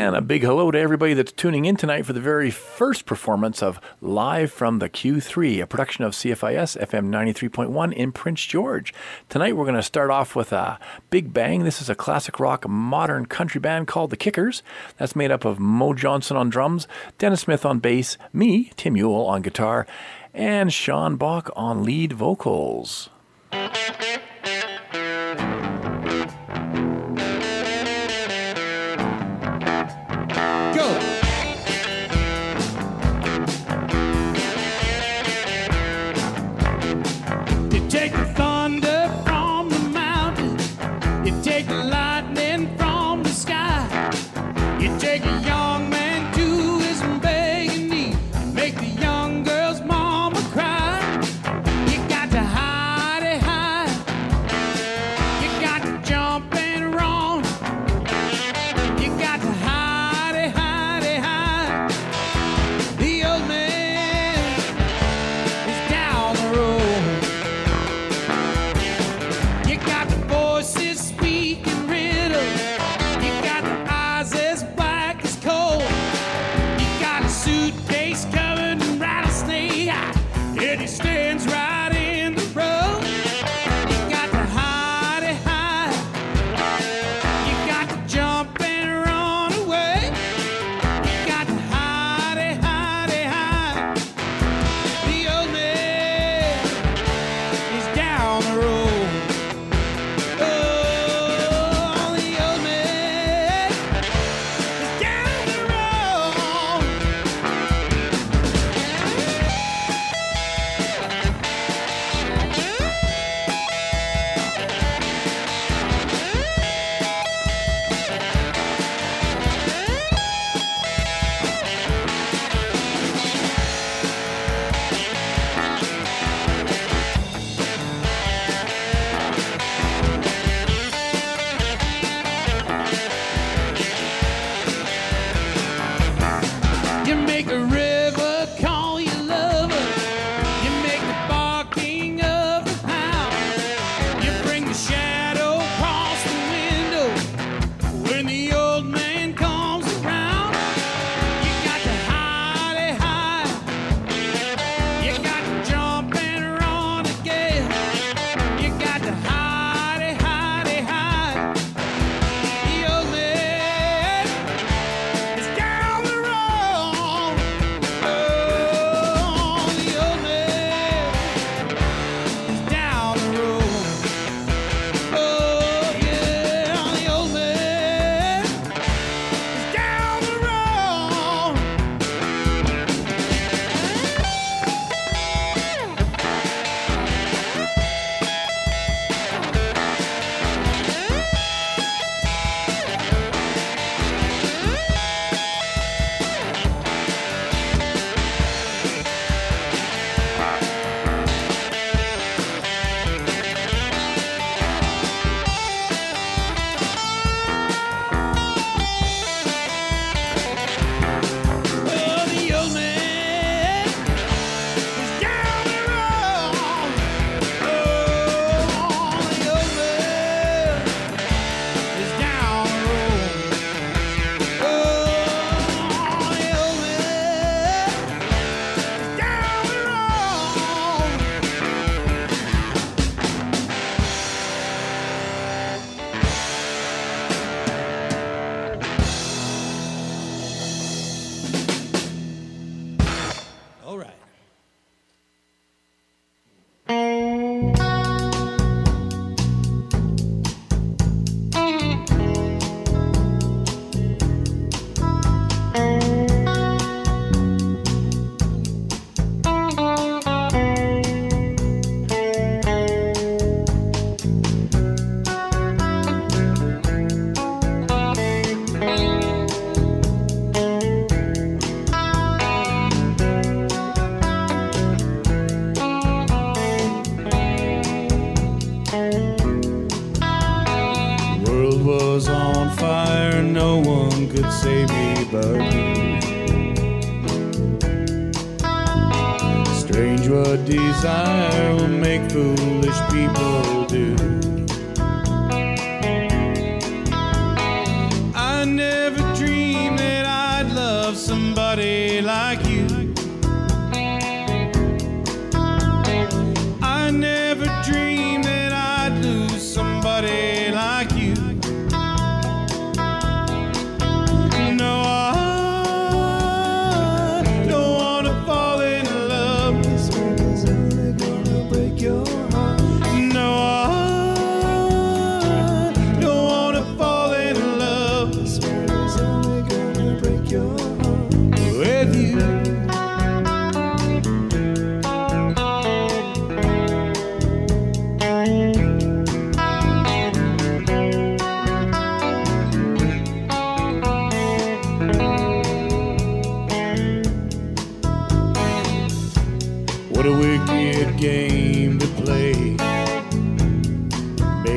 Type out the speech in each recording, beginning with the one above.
And a big hello to everybody that's tuning in tonight for the very first performance of Live from the Q3, a production of CFIS FM 93.1 in Prince George. Tonight we're going to start off with a big bang. This is a classic rock modern country band called The Kickers. That's made up of Mo Johnson on drums, Dennis Smith on bass, me, Tim Ewell on guitar, and Sean Bach on lead vocals.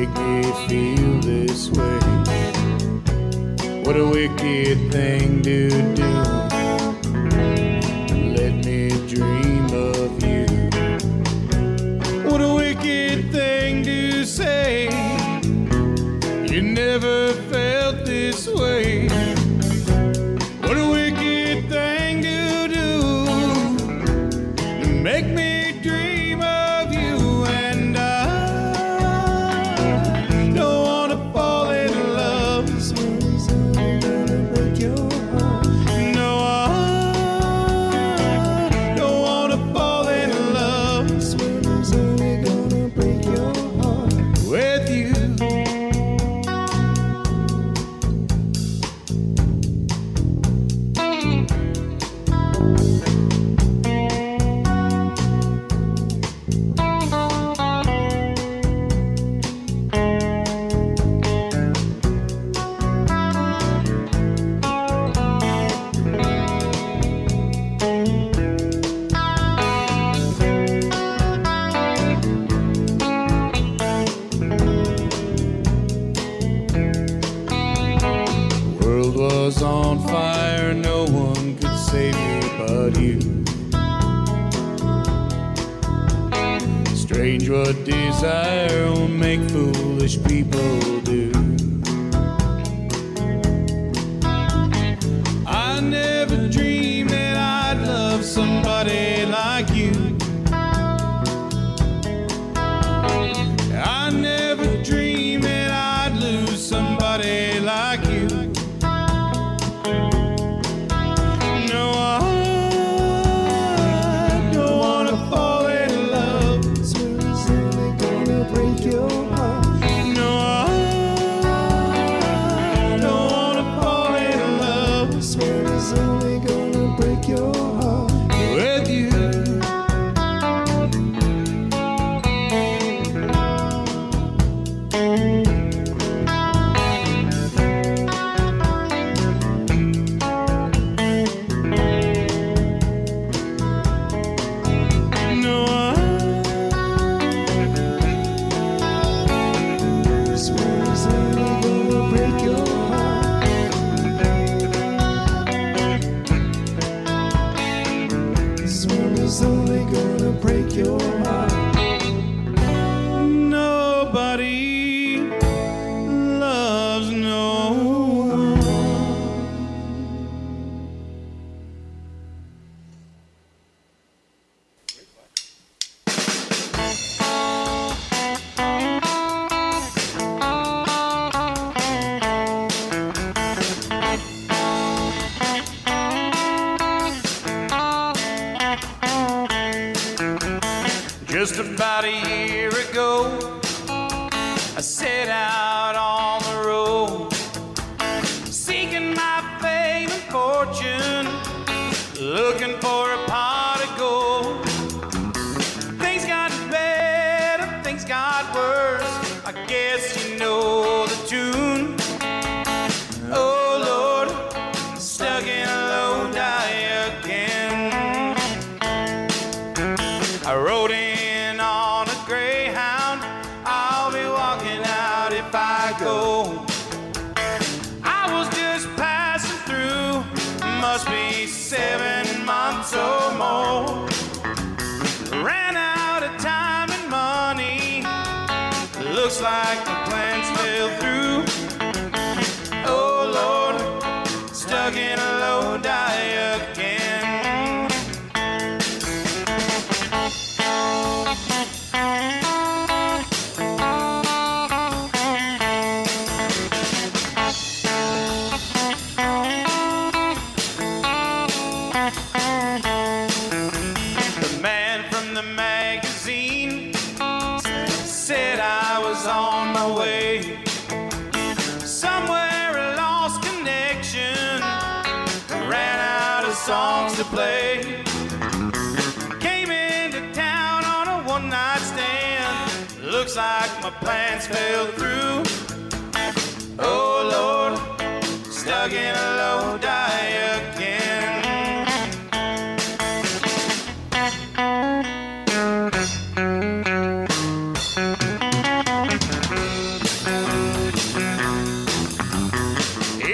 make me feel this way. What a wicked thing to do. your mind. looking for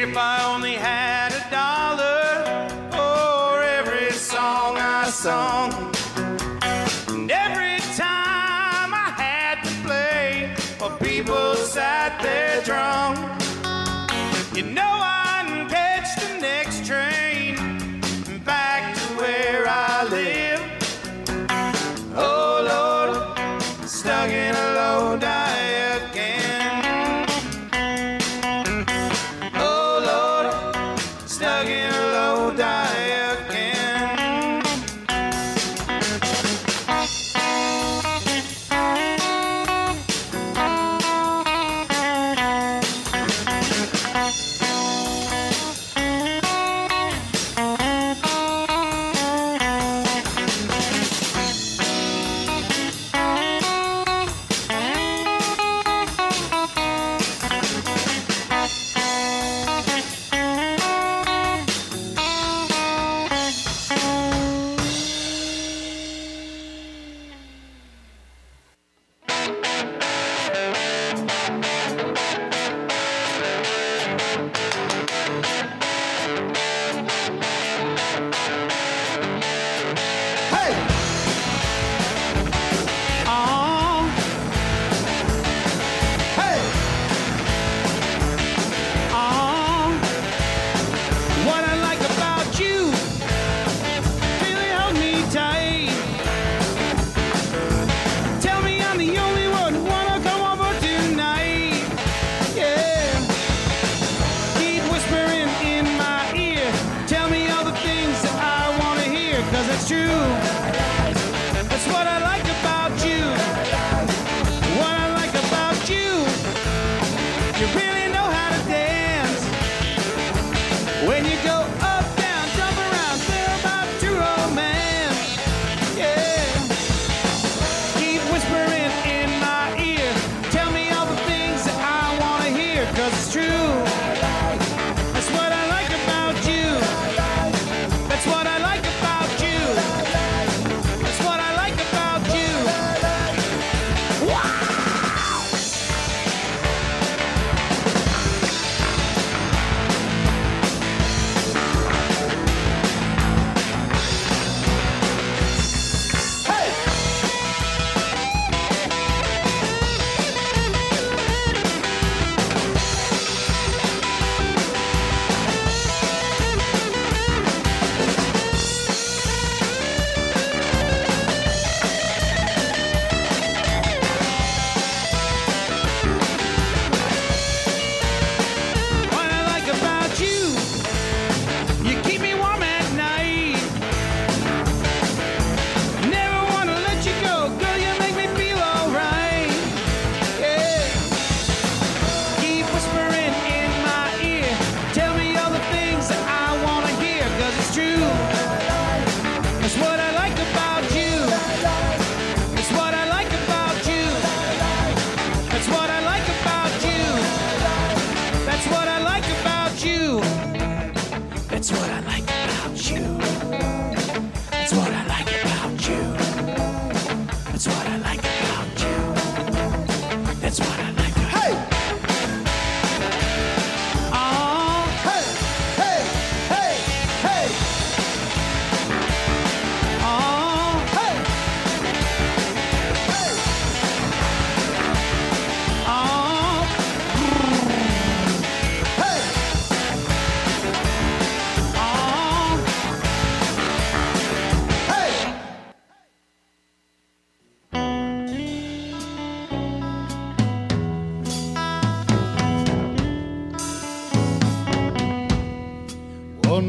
If I only had a dollar for every song I sung.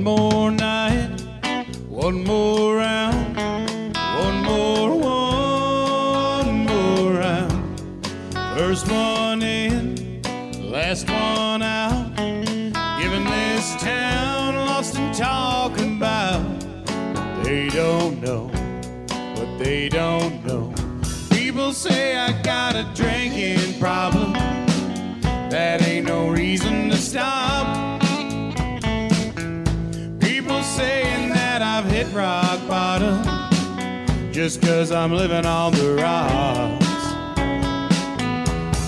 One more night, one more. Just cause I'm living on the rocks.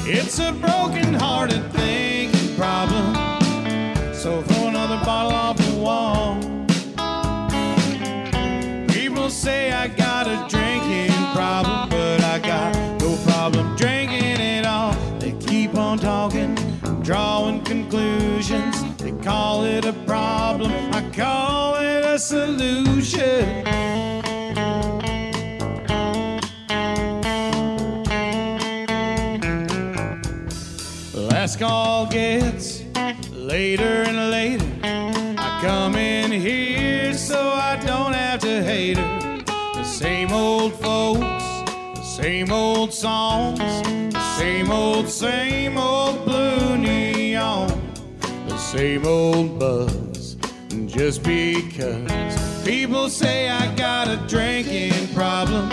It's a broken hearted thinking problem. So throw another bottle off the wall. People say I got a drinking problem, but I got no problem drinking it all. They keep on talking, drawing conclusions. They call it a problem, I call it a solution. Last call gets later and later. I come in here so I don't have to hate her. The same old folks, the same old songs, the same old, same old blue neon, the same old buzz. And Just because people say I got a drinking problem,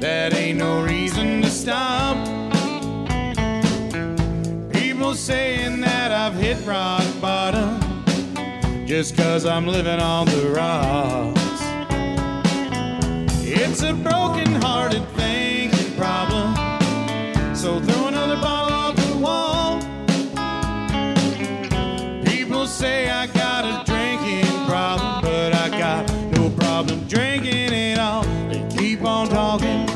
that ain't no reason to stop. Saying that I've hit rock bottom just cause I'm living on the rocks. It's a broken hearted thinking problem. So throw another bottle off the wall. People say I got a drinking problem, but I got no problem drinking it all. They keep on talking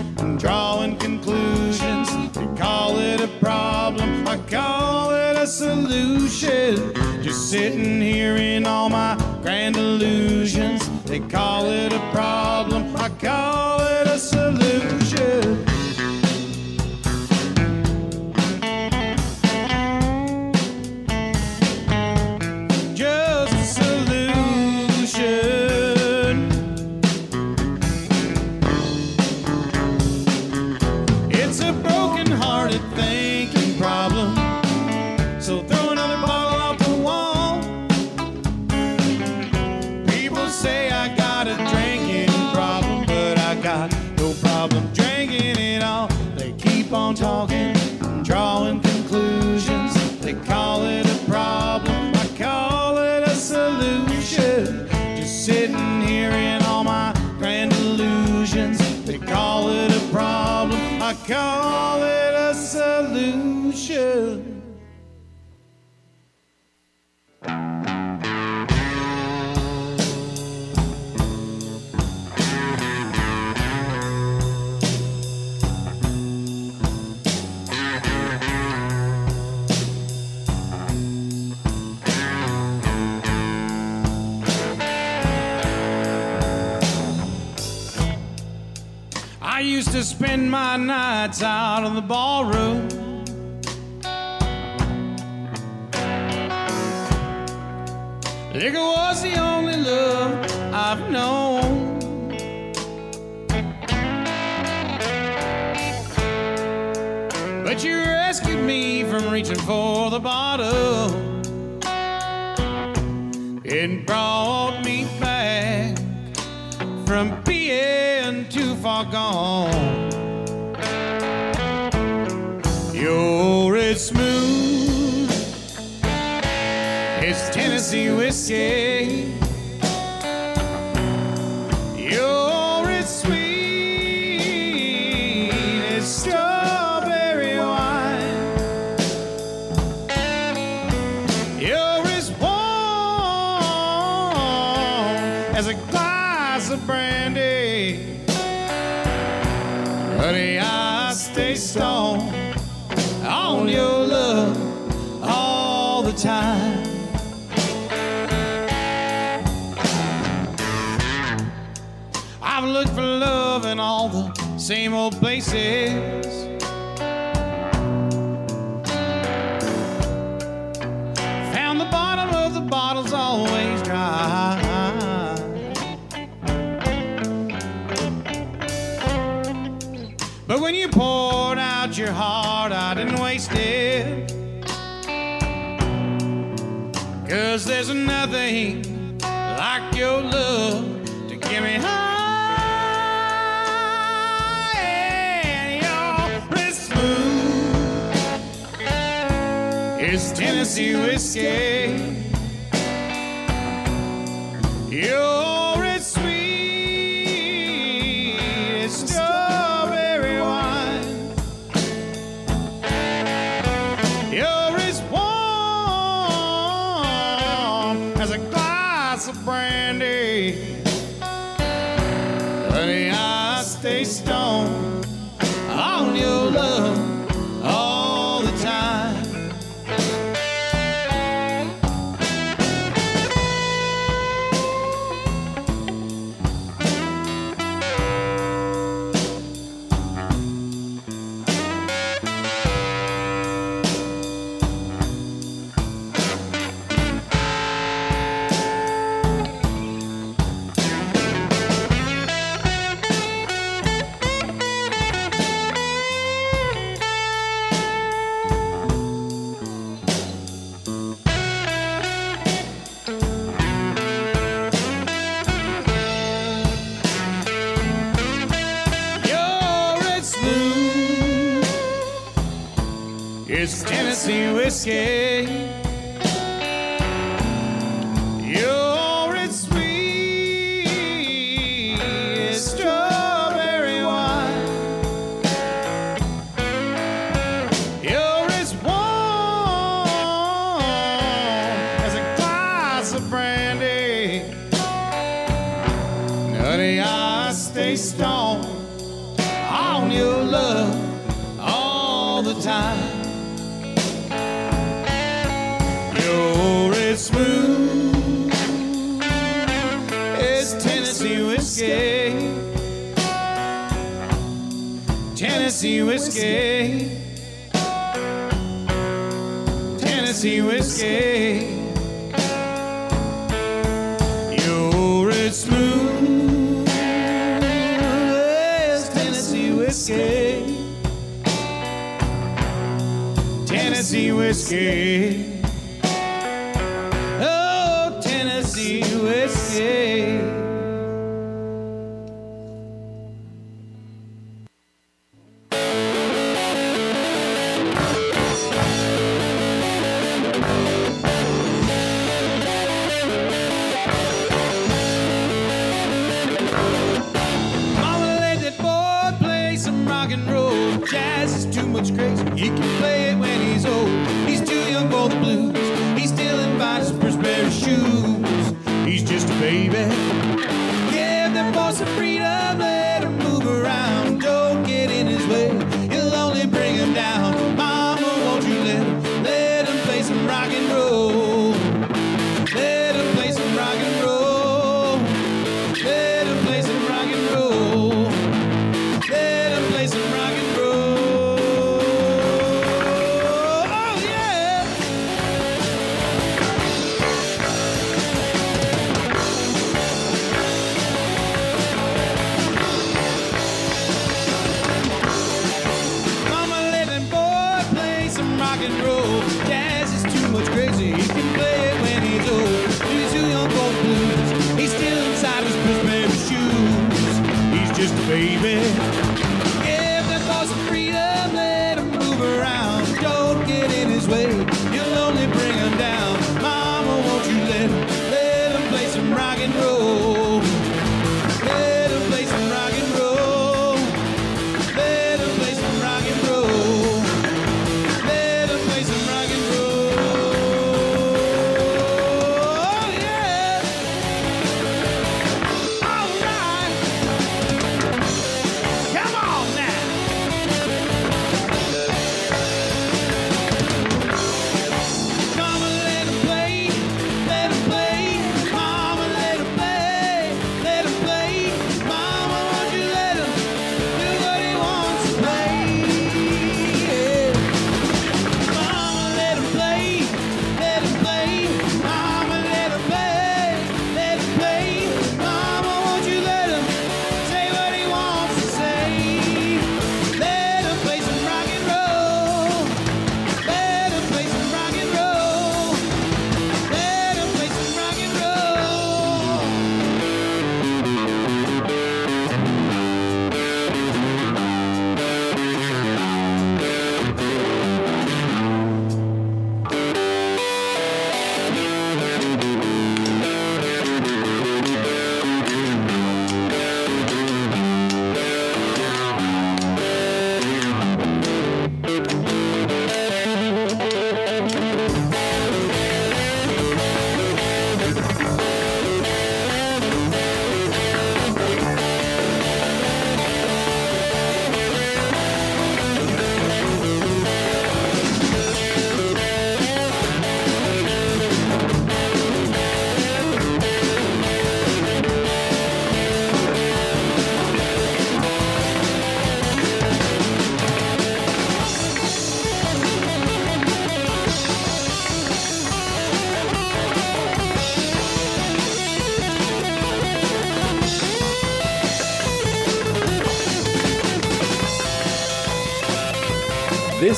it a problem, I call it a solution. Just sitting here in all my grand illusions. They call it a problem, I call it a solution. Used to spend my nights out in the ballroom. Liquor was the only love I've known. But you rescued me from reaching for the bottle and brought me back from being too far gone. You're as smooth as Tennessee whiskey. Same old places. Found the bottom of the bottle's always dry. But when you poured out your heart, I didn't waste it. Cause there's nothing fancy whiskey. You're as sweet as strawberry wine. You're as warm as a glass of brandy. Honey, I stay stoned on your. Tennessee whiskey. escape. You're as smooth as Tennessee whiskey. Tennessee whiskey. Oh, Tennessee whiskey.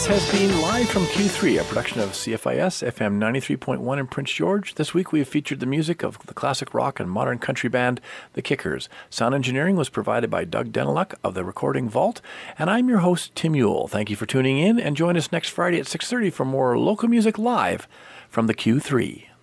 This has been Live from Q3, a production of CFIS FM 93.1 in Prince George. This week we have featured the music of the classic rock and modern country band The Kickers. Sound engineering was provided by Doug Deneluk of the Recording Vault, and I'm your host Tim Yule. Thank you for tuning in and join us next Friday at 6:30 for more local music live from the Q3.